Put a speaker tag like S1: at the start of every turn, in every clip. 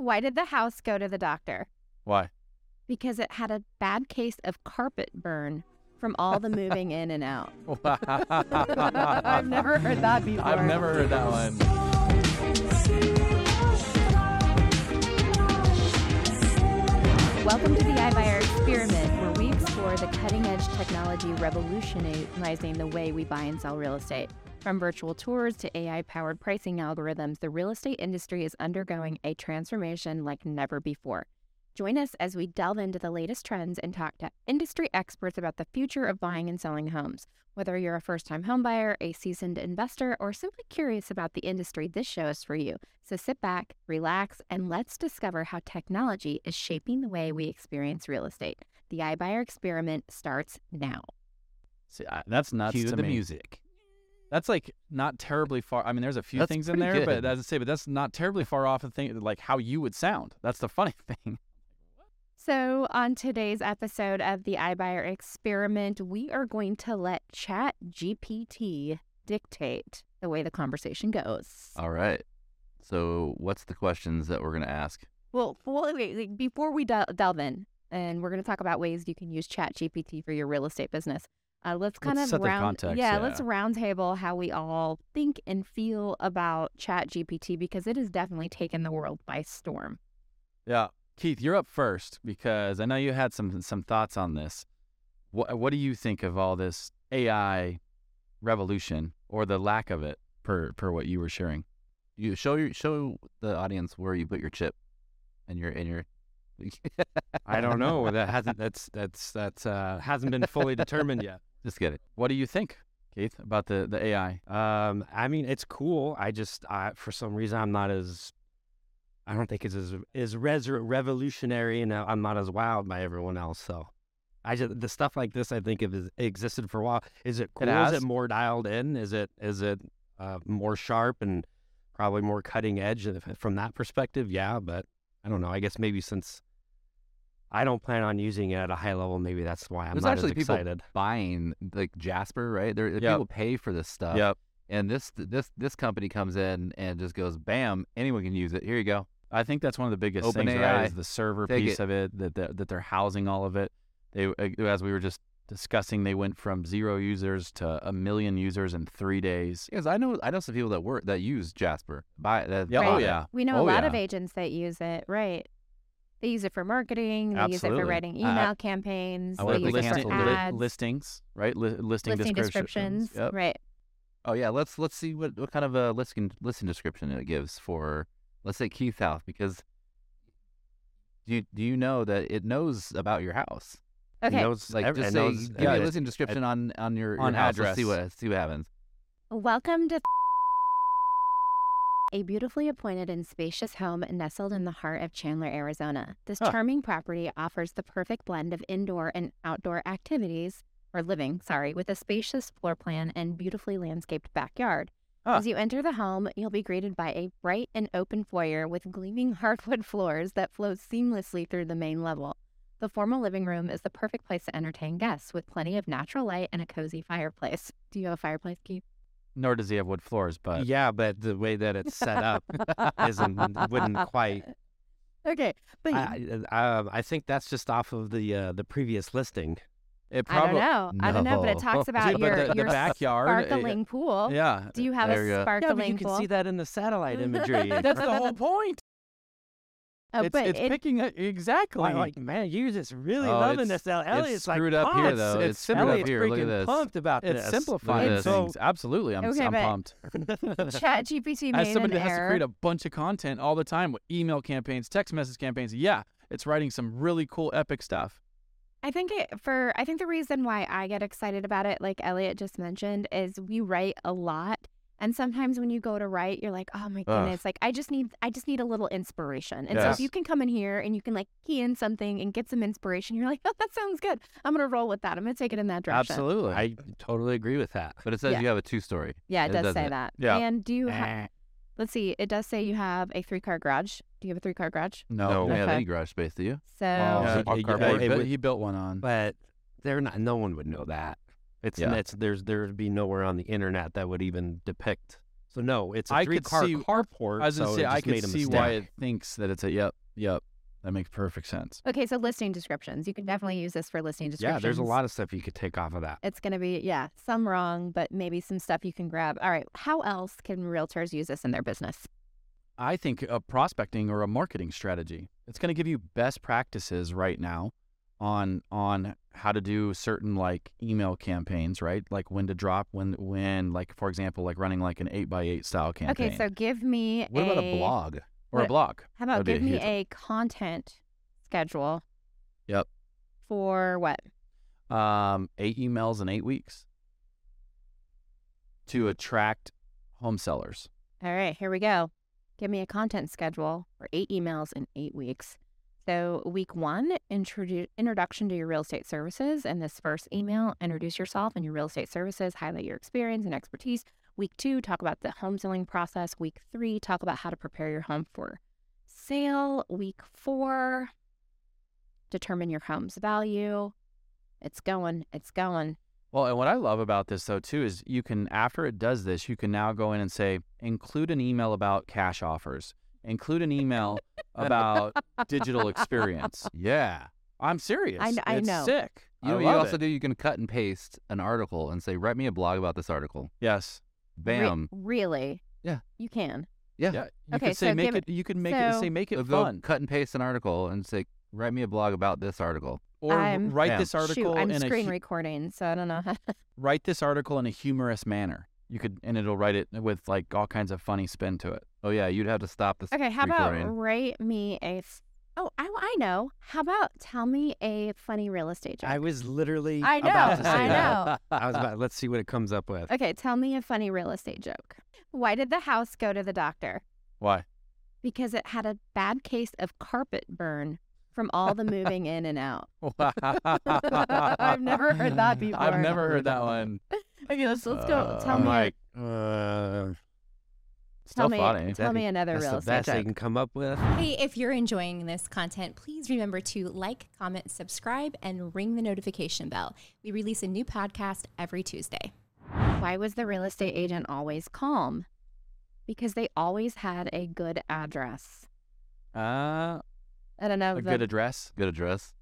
S1: Why did the house go to the doctor?
S2: Why?
S1: Because it had a bad case of carpet burn from all the moving in and out. I've never heard that before.
S2: I've never heard that one.
S1: Welcome to the iBuyer Experiment, explore the cutting edge technology revolutionizing the way we buy and sell real estate. From virtual tours to AI powered pricing algorithms, the real estate industry is undergoing a transformation like never before. Join us as we delve into the latest trends and talk to industry experts about the future of buying and selling homes. Whether you're a first time homebuyer, a seasoned investor, or simply curious about the industry, this show is for you. So sit back, relax, and let's discover how technology is shaping the way we experience real estate. The iBuyer experiment starts now.
S2: See, I, that's nuts
S3: Cue
S2: to
S3: the
S2: me.
S3: music.
S2: That's like not terribly far. I mean, there's a few
S3: That's
S2: things in
S3: pretty
S2: there, but as I say, but that's not terribly far off of thing like how you would sound. That's the funny thing.
S1: So, on today's episode of the iBuyer experiment, we are going to let Chat GPT dictate the way the conversation goes.
S3: All right. So, what's the questions that we're going to ask?
S1: Well, well wait, wait, before we del- delve in, and we're going to talk about ways you can use Chat GPT for your real estate business. Uh, let's kind
S2: Let's
S1: of
S2: set the
S1: round,
S2: context,
S1: yeah, let's roundtable how we all think and feel about Chat GPT because it has definitely taken the world by storm.
S2: Yeah, Keith, you're up first because I know you had some some thoughts on this. What what do you think of all this AI revolution or the lack of it per per what you were sharing?
S3: You show your show the audience where you put your chip and your and your.
S4: I don't know. That hasn't that's that's that's uh hasn't been fully determined yet.
S3: Just get it.
S2: What do you think, Keith, about the the AI?
S4: Um, I mean, it's cool. I just, I, for some reason, I'm not as, I don't think it's as is res- revolutionary, and I'm not as wowed by everyone else. So, I just the stuff like this, I think, it has existed for a while. Is it cool?
S2: has.
S4: Is it more dialed in? Is it is it uh, more sharp and probably more cutting edge from that perspective? Yeah, but I don't know. I guess maybe since. I don't plan on using it at a high level. Maybe that's why I'm
S3: There's
S4: not
S3: actually
S4: as
S3: people
S4: excited.
S3: buying like Jasper, right? There,
S2: Yep.
S3: people pay for this stuff.
S2: Yep.
S3: And this this this company comes in and just goes, bam, anyone can use it. Here you go.
S2: I think that's one of the biggest things, right?
S3: OpenAI.
S2: Is the server
S3: Take
S2: piece
S3: it.
S2: of it that that that they're housing all of it. They, uh, as we were just discussing, they went from zero users to a million users in three days.
S3: Because I know I know some people that work that use Jasper. Buy that.
S2: Yeah,
S1: oh,
S2: yeah.
S1: We know
S2: Oh,
S1: a lot
S2: yeah.
S1: of agents that use it, right? They use it for marketing. They use it for writing
S2: I-
S1: email campaigns.
S3: I
S1: They
S3: would've
S1: use it
S3: listing-
S1: for
S3: li-
S1: ads,
S2: listings, right? Li- listing,
S1: listing
S2: descriptions.
S1: descriptions.
S2: Yep.
S1: Right.
S3: Oh yeah, let's let's see what, what kind of a listing listing description it gives for let's say Keith House because do you, do you know that it knows about your house?
S4: It
S1: Okay.
S4: knows
S3: Like
S4: ev-
S3: just
S4: it
S3: say
S4: knows
S3: give me a listing description on on your, your
S2: on
S3: house. Let's see
S2: address.
S3: what see what happens.
S1: Welcome to a beautifully appointed and spacious home nestled in the heart of Chandler, Arizona. This
S2: Huh.
S1: charming property offers the perfect blend of indoor and outdoor activities, or living, sorry, with a spacious floor plan and beautifully landscaped backyard.
S2: Huh.
S1: As you enter the home, you'll be greeted by a bright and open foyer with gleaming hardwood floors that flow seamlessly through the main level. The formal living room is the perfect place to entertain guests with plenty of natural light and a cozy fireplace. Do you have a fireplace, Keith?
S2: Nor does he have wood floors, but
S4: yeah, but the way that it's set up isn't wouldn't quite.
S1: Okay, but
S4: I, I, um, I think that's just off of the uh, the previous listing.
S2: it
S1: I don't
S2: probably
S1: know. I don't know, but it talks about your,
S2: the- the
S1: your
S2: backyard, it-
S1: sparkling pool.
S2: yeah,
S1: Do you have
S3: There
S1: a
S3: go.
S4: Yeah,
S1: sparkling
S4: but you can
S1: pool?
S4: see that in the satellite imagery.
S2: that's the whole point.
S1: Oh,
S2: it's
S1: but
S2: it's
S1: it,
S2: picking up exactly.
S4: Like, like, man, you're just really
S3: Oh,
S4: loving this. El-
S3: it's
S4: Eliot's like
S3: screwed up here,
S4: pumped.
S3: though.
S2: It's
S3: It's screwed up
S4: Eliot's
S3: here. Look at
S4: freaking
S3: this.
S4: pumped about
S2: it's
S4: this.
S2: simplifying
S3: this.
S2: things. Absolutely, I'm
S1: Okay,
S2: I'm pumped.
S1: Chat GPT
S2: As somebody
S1: an
S2: that has to create a bunch of content all the time with email campaigns, text message campaigns, yeah, it's writing some really cool, epic stuff.
S1: I think it for I think the reason why I get excited about it, like Eliot just mentioned, is we write a lot. And sometimes when you go to write, you're like, oh my
S3: Ugh.
S1: goodness, like I just need I just need a little inspiration. And so
S2: Yes.
S1: if you can come in here and you can like key in something and get some inspiration, you're like, oh, that sounds good. I'm gonna roll with that. I'm gonna take it in that direction.
S2: Absolutely.
S4: I totally agree with that.
S3: But it says
S1: Yeah.
S3: you have a two story.
S1: Yeah, it
S3: It
S1: does
S3: does
S1: say
S3: it.
S1: that.
S2: Yeah.
S1: And do you have
S4: Eh.
S1: let's see, it does say you have a three car garage. Do you have a three car garage?
S2: no,
S3: No, we have
S1: Okay.
S3: any garage space, do you?
S1: So
S2: Uh,
S4: Yeah,
S2: he-
S4: yeah,
S2: he,
S4: yeah,
S2: built-
S4: it would-
S2: he built one on.
S4: But they're not. No one would know that. It's
S3: Yeah.
S4: it's there's there would be nowhere on the internet that would even depict So no, it's a
S2: I
S4: three
S2: could
S4: car
S2: see-
S4: carport.
S2: I was gonna
S4: so
S2: say I
S4: just
S2: could see why it thinks that it's a yep, yep. That makes perfect sense.
S1: Okay, so listing descriptions. You can definitely use this for listing descriptions.
S4: Yeah, there's a lot of stuff you could take off of that.
S1: It's going to be, yeah, some wrong, but maybe some stuff you can grab. All right, how else can realtors use this in their business?
S2: I think a prospecting or a marketing strategy. It's going to give you best practices right now on on how to do certain like email campaigns, right? Like when to drop, when when like for example, like running like an eight by eight style campaign.
S1: Okay, so give me
S3: What
S1: a,
S3: about a blog?
S2: or a blog.
S1: How about
S2: That'd a
S1: give me
S2: one.
S1: a content schedule?
S2: Yep.
S1: For what?
S2: Um, eight emails in eight weeks to attract home sellers.
S1: All right, here we go. Give me a content schedule for eight emails in eight weeks. So, week one, introdu- introduction to your real estate services. In this first email, introduce yourself and your real estate services, highlight your experience and expertise. Week two, talk about the home selling process. Week three, talk about how to prepare your home for sale. Week four, determine your home's value. It's going, it's going.
S2: Well, and what I love about this though too is you can after it does this, you can now go in and say include an email about cash offers, include an email about digital experience.
S3: Yeah.
S2: I'm serious.
S1: I kn- I
S2: it's
S1: know.
S2: sick.
S3: You know what you
S2: love
S3: also
S2: it.
S3: do? You can cut and paste an article and say, write me a blog about this article.
S2: Yes.
S1: Re-
S3: Bam.
S1: really?
S3: Yeah.
S1: You can.
S3: Yeah.
S2: Yeah. You
S1: Okay,
S2: could say
S1: so
S2: make
S1: give
S2: it,
S1: it-
S2: you could make it
S1: so-
S2: say make
S3: So
S2: it
S3: go
S2: fun.
S3: cut and paste an article and say, write me a blog about this article.
S2: Or
S1: I'm-
S2: write
S3: Bam.
S2: this article
S1: Shoot, I'm
S2: in a
S1: screen
S2: hu-
S1: recording, so I don't know how.
S2: write this article in a humorous manner. You could and it'll write it with like all kinds of funny spin to it.
S3: Oh yeah, you'd have to stop this.
S1: Okay, how about
S3: recording.
S1: write me a? f- Oh, I, I know. How about tell me a funny real estate joke?
S4: I was literally
S1: I know,
S4: about to say
S1: I
S4: that.
S1: know.
S4: I was about. Let's see what it comes up with.
S1: Okay, tell me a funny real estate joke. Why did the house go to the doctor?
S2: Why?
S1: Because it had a bad case of carpet burn from all the moving in and out. I've never heard that before.
S2: I've never heard that one.
S1: Okay, let's let's go.
S2: Uh,
S1: tell
S4: I'm
S1: me.
S4: like, uh,
S2: Still
S1: tell me.
S2: funny.
S1: Tell me another
S4: that's
S1: real
S4: the
S1: estate
S4: best they
S1: joke.
S4: can come up with.
S5: Hey, if you're enjoying this content, please remember to like, comment, subscribe, and ring the notification bell. We release a new podcast every Tuesday.
S1: Why was the real estate agent always calm? Because they always had a good address.
S2: Uh,
S1: I don't know.
S2: a
S1: the-
S2: good address.
S3: Good address.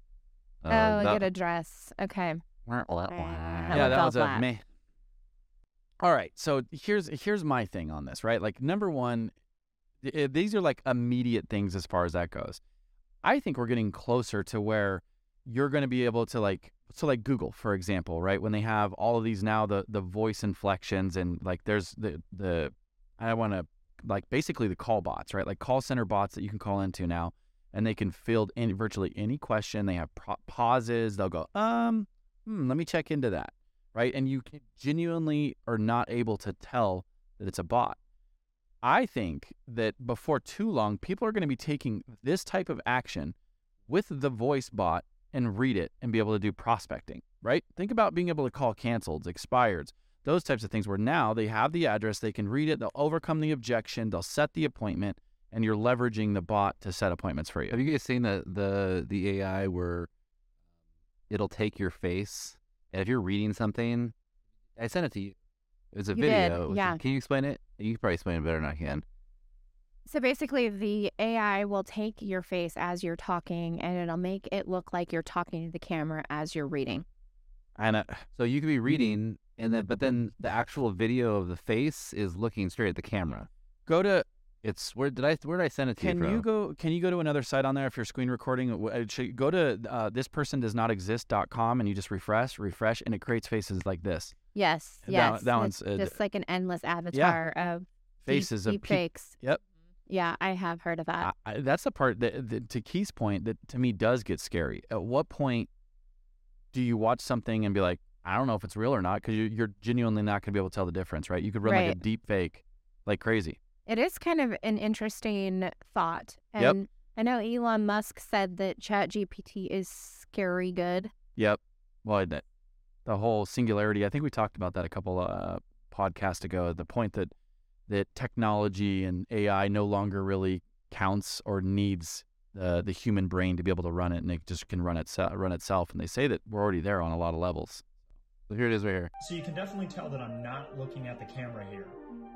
S3: Uh,
S1: oh, a
S3: that-
S1: good address. Okay.
S2: yeah,
S1: felt
S2: that was a
S1: flat.
S2: meh. All right, so here's here's my thing on this, right? Like number one, i- these are like immediate things as far as that goes. I think we're getting closer to where you're going to be able to like so like Google, for example, right? When they have all of these now the the voice inflections and like there's the the I want to like basically the call bots, right? Like call center bots that you can call into now and they can field in virtually any question. They have pauses. They'll go, um, hmm, let me check into that, right? And you genuinely are not able to tell that it's a bot. I think that before too long, people are going to be taking this type of action with the voice bot and read it and be able to do prospecting, right? Think about being able to call canceleds, expireds, those types of things where now they have the address, they can read it, they'll overcome the objection, they'll set the appointment, and you're leveraging the bot to set appointments for you.
S3: Have you guys seen the the the AI where it'll take your face and if you're reading something, I sent it to you. It was a
S1: You
S3: video. Was-
S1: yeah.
S3: Can you explain it? You can probably explain it better than I can.
S1: So basically, the AI will take your face as you're talking and it'll make it look like you're talking to the camera as you're reading.
S2: And uh,
S3: So you could be reading, and then but then the actual video of the face is looking straight at the camera.
S2: go to
S3: It's where did I where did I send it to
S2: Can
S3: you?
S2: you go? Can you go to another site on there if you're screen recording? W- uh, should- Go to uh, thispersondoesnotexist.com and you just refresh, refresh, and it creates faces like this.
S1: Yes,
S2: That-
S1: yes.
S2: that
S1: it's
S2: one's, uh,
S1: just like an endless avatar of
S2: Faces
S1: deep,
S2: of peop-
S1: fakes.
S2: Yep.
S1: Yeah, I have heard of that.
S2: I, I, that's the part that, that, to Keith's point, that to me does get scary. At what point do you watch something and be like, I don't know if it's real or not, because you, you're genuinely not going to be able to tell the difference, right? You could run like a
S1: Right.
S2: deep fake like crazy.
S1: It is kind of an interesting thought. And
S2: Yep.
S1: I know Elon Musk said that ChatGPT is scary good.
S2: Yep. Well, that the whole singularity. I think we talked about that a couple uh, podcasts ago. The point that that technology and AI no longer really counts or needs the the human brain to be able to run it, and it just can run itself. Run itself. And they say that we're already there on a lot of levels.
S3: So here it is right here.
S6: So you can definitely tell that I'm not looking at the camera here.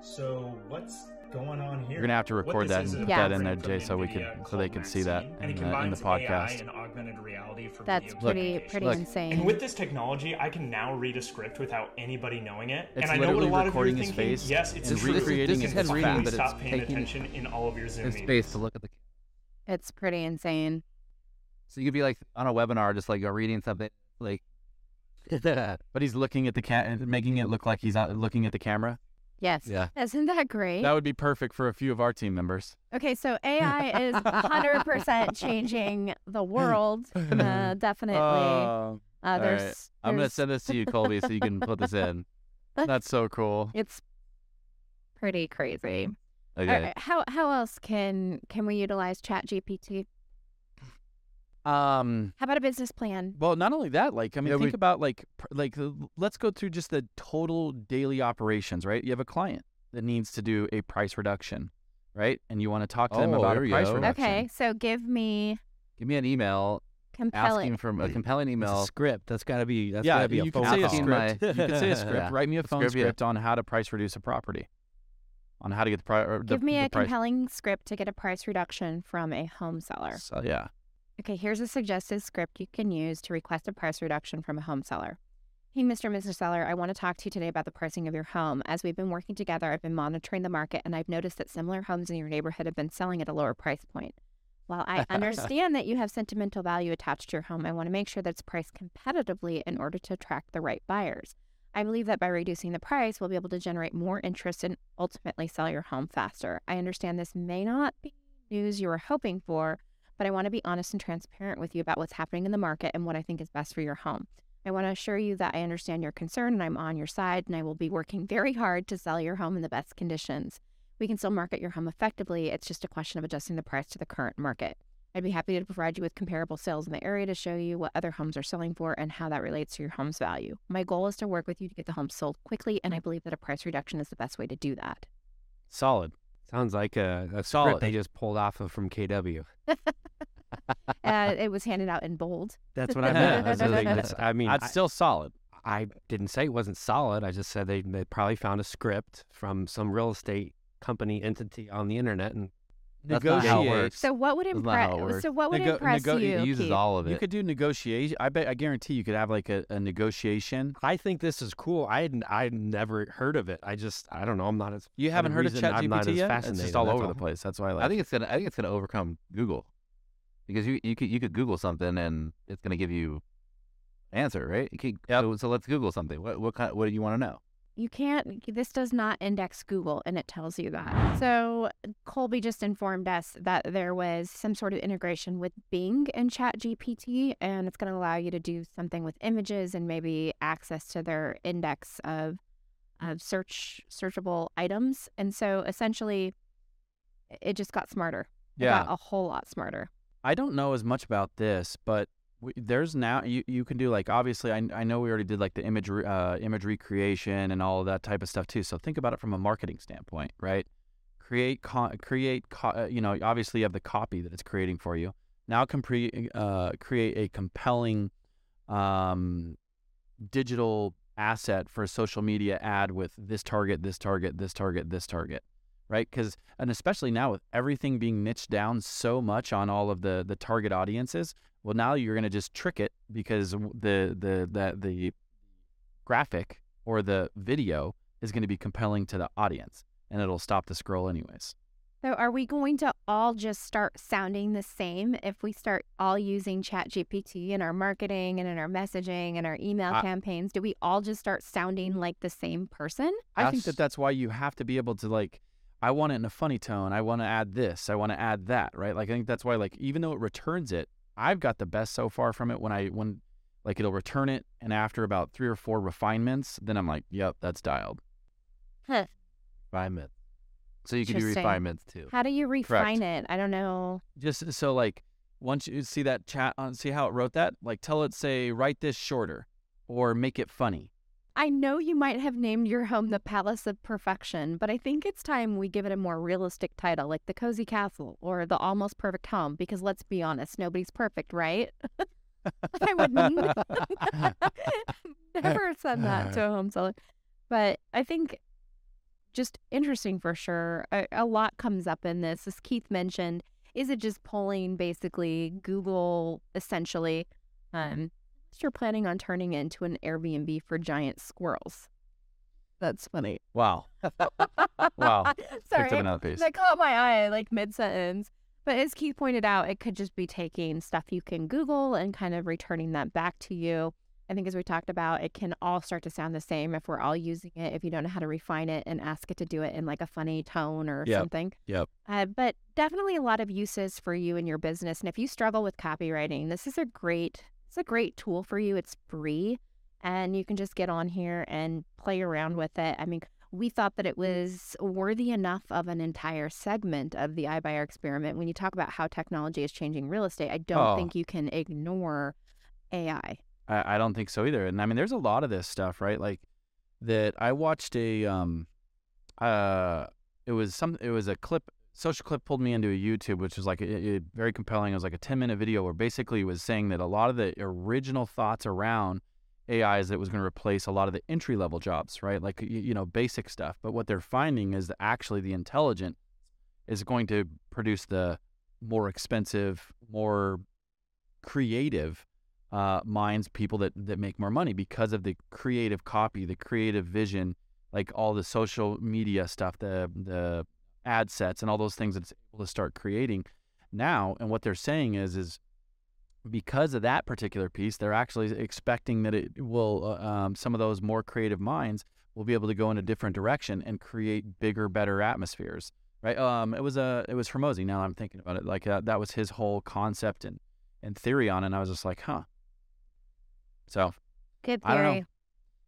S6: So what's going on here?
S2: You're gonna have to record that and put
S6: a
S2: that in there, Jay, so we could uh,
S6: NVIDIA
S2: so they can see that
S6: Maxine, and
S2: in the, in the
S6: combines AI
S2: podcast.
S6: and augmented reality for
S1: That's
S6: video
S1: pretty pretty
S2: Look,
S1: insane.
S6: And with this technology, I can now read a script without anybody knowing it.
S2: It's
S6: and I know what a
S2: literally
S6: lot of you are
S2: recording his
S6: thinking.
S2: face
S6: Yes, it's
S2: and
S6: true.
S2: recreating
S3: This
S2: his
S3: him reading, but it's
S6: stop paying
S3: taking
S6: attention in all of your Zoom
S3: his
S6: meetings.
S3: face to look at the.
S1: it's pretty insane.
S3: So you could be like on a webinar, just like you're reading something, like.
S2: But he's looking at the cat, and making it look like he's not looking at the camera.
S1: Yes.
S3: Yeah.
S1: Isn't that great?
S2: That would be perfect for a few of our team members.
S1: Okay, so AI is 100% changing the world. Uh, definitely.
S2: Oh,
S1: uh,
S2: all right.
S1: there's,
S2: I'm gonna send this to you, Colby, so you can put this in. That's so cool.
S1: It's pretty crazy.
S3: Okay.
S1: right, How how else can can we utilize Chat GPT?
S2: Um.
S1: How about a business plan?
S2: Well, not only that, like I mean,
S3: Yeah,
S2: think
S3: we-
S2: about like pr- like uh, let's go through just the total daily operations, right? You have a client that needs to do a price reduction, right? And you want to talk to them
S3: Oh,
S2: about
S3: there
S2: a price
S3: go.
S2: reduction.
S1: Okay, so give me
S3: Give me an email
S1: compelling.
S3: asking for a compelling
S4: It's a
S3: email.
S4: script. That's got to be. That's
S2: yeah,
S4: gotta be a
S2: you could
S4: phone
S2: say a
S4: call.
S3: asking
S2: script.
S3: my-
S2: you could say a script.
S3: Yeah.
S2: Write me a phone
S3: Script, yeah.
S2: on how to price reduce a property, on how to get the price.
S1: Give me
S2: the
S1: a
S2: price.
S1: compelling script to get a price reduction from a home seller.
S2: So, yeah.
S1: Okay, here's a suggested script you can use to request a price reduction from a home seller. Hey, Mr. and Mrs. Seller, I want to talk to you today about the pricing of your home. As we've been working together, I've been monitoring the market and I've noticed that similar homes in your neighborhood have been selling at a lower price point. While I understand that you have sentimental value attached to your home, I want to make sure that it's priced competitively in order to attract the right buyers. I believe that by reducing the price, we'll be able to generate more interest and ultimately sell your home faster. I understand this may not be news you were hoping for, but I want to be honest and transparent with you about what's happening in the market and what I think is best for your home. I want to assure you that I understand your concern and I'm on your side, and I will be working very hard to sell your home in the best conditions. We can still market your home effectively. It's just a question of adjusting the price to the current market. I'd be happy to provide you with comparable sales in the area to show you what other homes are selling for and how that relates to your home's value. My goal is to work with you to get the home sold quickly, and I believe that a price reduction is the best way to do that.
S2: Solid.
S4: Sounds like a, a
S2: Solid.
S4: script they just pulled off of from KW.
S1: uh, it was handed out in bold.
S4: That's what I meant. I, was like, that's- I mean,
S2: That's
S4: I,
S2: still solid.
S4: I didn't say it wasn't solid. I just said they, they probably found a script from some real estate company entity on the internet and
S3: That's not how it
S2: Negotiate.
S1: So what would
S3: That's not how it
S1: impress? So what would
S2: Nego-
S1: impress
S2: nego-
S1: you?
S3: it uses
S1: Keith?
S3: all of it.
S2: You could do negotiation. I bet. I guarantee you could have like a, a negotiation.
S4: I think this is cool. I had I'd never heard of it. I just I don't know. I'm not as
S2: You haven't heard of
S4: reason I'm not
S2: ChatGPT
S4: as
S2: yet? It's
S4: fascinated,
S2: just all over
S4: all.
S2: the place. That's why I like.
S3: I think it's gonna. I think it's gonna overcome Google, because you you could you could Google something and it's gonna give you an answer, right? You could,
S2: Yep.
S3: so, so let's Google something. What what kind? What do you want to know?
S1: You can't, this does not index Google, and it tells you that. So, Colby just informed us that there was some sort of integration with Bing and ChatGPT, and it's going to allow you to do something with images and maybe access to their index of, of search searchable items. And so, essentially, it just got smarter. It
S2: Yeah.
S1: got a whole lot smarter.
S2: I don't know as much about this, but we, there's now you, you can do like obviously I, I know we already did like the image uh, image recreation and all of that type of stuff too. So think about it from a marketing standpoint, right? Create con- create co- uh, you know obviously you have the copy that it's creating for you. Now can pre- uh, create a compelling um, digital asset for a social media ad with this target, this target, this target, this target right? Because and especially now with everything being niched down so much on all of the the target audiences, well now you're going to just trick it because the the the the graphic or the video is going to be compelling to the audience, and it'll stop the scroll anyways.
S1: So, are we going to all just start sounding the same if we start all using ChatGPT in our marketing and in our messaging and our email
S2: I-
S1: campaigns? Do we all just start sounding like the same person?
S2: I think that that's why you have to be able to like. I want it in a funny tone. I want to add this. I want to add that. Right? Like I think that's why like even though it returns it, I've got the best so far from it when I when like it'll return it and after about three or four refinements, then I'm like, yep, that's dialed. Huh.
S3: Refinement. So you can do
S1: Interesting.
S3: refinements too.
S1: How do you refine it? I don't know.
S2: Just uh, so like once you see that chat on, see how it wrote that, like tell it say write this shorter or make it funny.
S1: I know you might have named your home the Palace of Perfection, but I think it's time we give it a more realistic title, like the Cozy Castle or the Almost Perfect Home, because let's be honest, nobody's perfect, right? I would never send that to a home seller. But I think just interesting for sure. A, a lot comes up in this. As Keith mentioned, is it just pulling basically Google essentially? Um, you're planning on turning into an Airbnb for giant squirrels. That's funny.
S2: Wow. Wow.
S1: Sorry,
S2: Picked up another piece.
S1: that caught my eye like mid sentence. But as Keith pointed out, it could just be taking stuff you can Google and kind of returning that back to you. I think as we talked about, it can all start to sound the same if we're all using it, if you don't know how to refine it and ask it to do it in like a funny tone or
S2: Yep.
S1: something.
S2: Yep.
S1: Uh, but definitely a lot of uses for you and your business. And if you struggle with copywriting, this is a great it's a great tool for you. It's free and you can just get on here and play around with it. I mean, we thought that it was worthy enough of an entire segment of the iBuyer experiment. When you talk about how technology is changing real estate, I don't
S2: Oh.
S1: think you can ignore AI.
S2: I, I don't think so either. And I mean, there's a lot of this stuff, right? Like that. I watched a um, uh, it was some, it was a clip. Social clip pulled me into a YouTube, which was like a, a- very compelling. It was like a 10 minute video where basically it was saying that a lot of the original thoughts around AI is that it was going to replace a lot of the entry level jobs, right? Like y- you know, basic stuff. But what they're finding is that actually the intelligent is going to produce the more expensive, more creative uh, minds, people that, that make more money because of the creative copy, the creative vision, like all the social media stuff, the the ad sets and all those things that it's able to start creating now. And what they're saying is is because of that particular piece, they're actually expecting that it will uh, um, some of those more creative minds will be able to go in a different direction and create bigger, better atmospheres. Right? Um, it was a it was Hormozi. Now I'm thinking about it, like uh, that was his whole concept and and theory on it. And I was just like, huh. So
S1: Good
S2: I don't know.
S1: theory.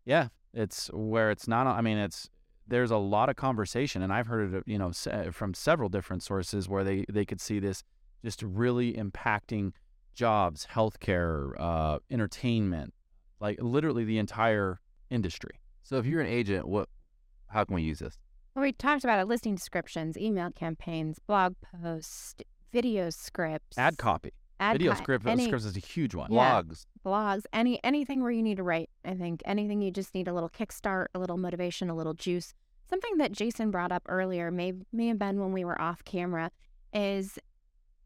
S2: yeah, it's where it's not. I mean, it's there's a lot of conversation, and I've heard it, you know, from several different sources where they they could see this just really impacting jobs, healthcare, uh, entertainment, like literally the entire industry.
S3: So if you're an agent, what? How can we use this?
S1: Well, we talked about it listing descriptions, email campaigns, blog posts, video scripts,
S2: Ad copy,
S1: ad
S2: video
S1: co-
S2: script
S1: any-
S2: scripts is a huge one.
S1: Yeah.
S3: Blogs.
S1: blogs, any anything where you need to write. I think anything you just need a little kickstart, a little motivation, a little juice. Something that Jason brought up earlier, may may have been when we were off camera, is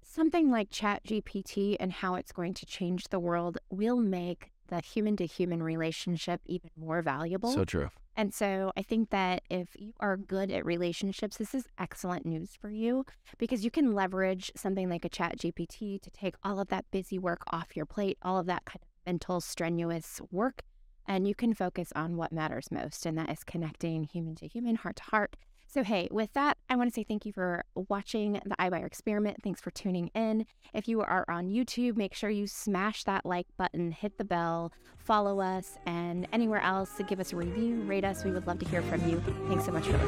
S1: something like Chat GPT and how it's going to change the world will make the human to human relationship even more valuable.
S2: So true.
S1: And so I think that if you are good at relationships, this is excellent news for you because you can leverage something like a chat GPT to take all of that busy work off your plate, all of that kind of mental, strenuous work, and you can focus on what matters most. And that is connecting human to human, heart to heart. So, hey, with that, I want to say thank you for watching the iBuyer experiment. Thanks for tuning in. If you are on YouTube, make sure you smash that like button, hit the bell, follow us, and anywhere else to give us a review, rate us. We would love to hear from you. Thanks so much for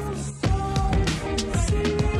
S1: listening.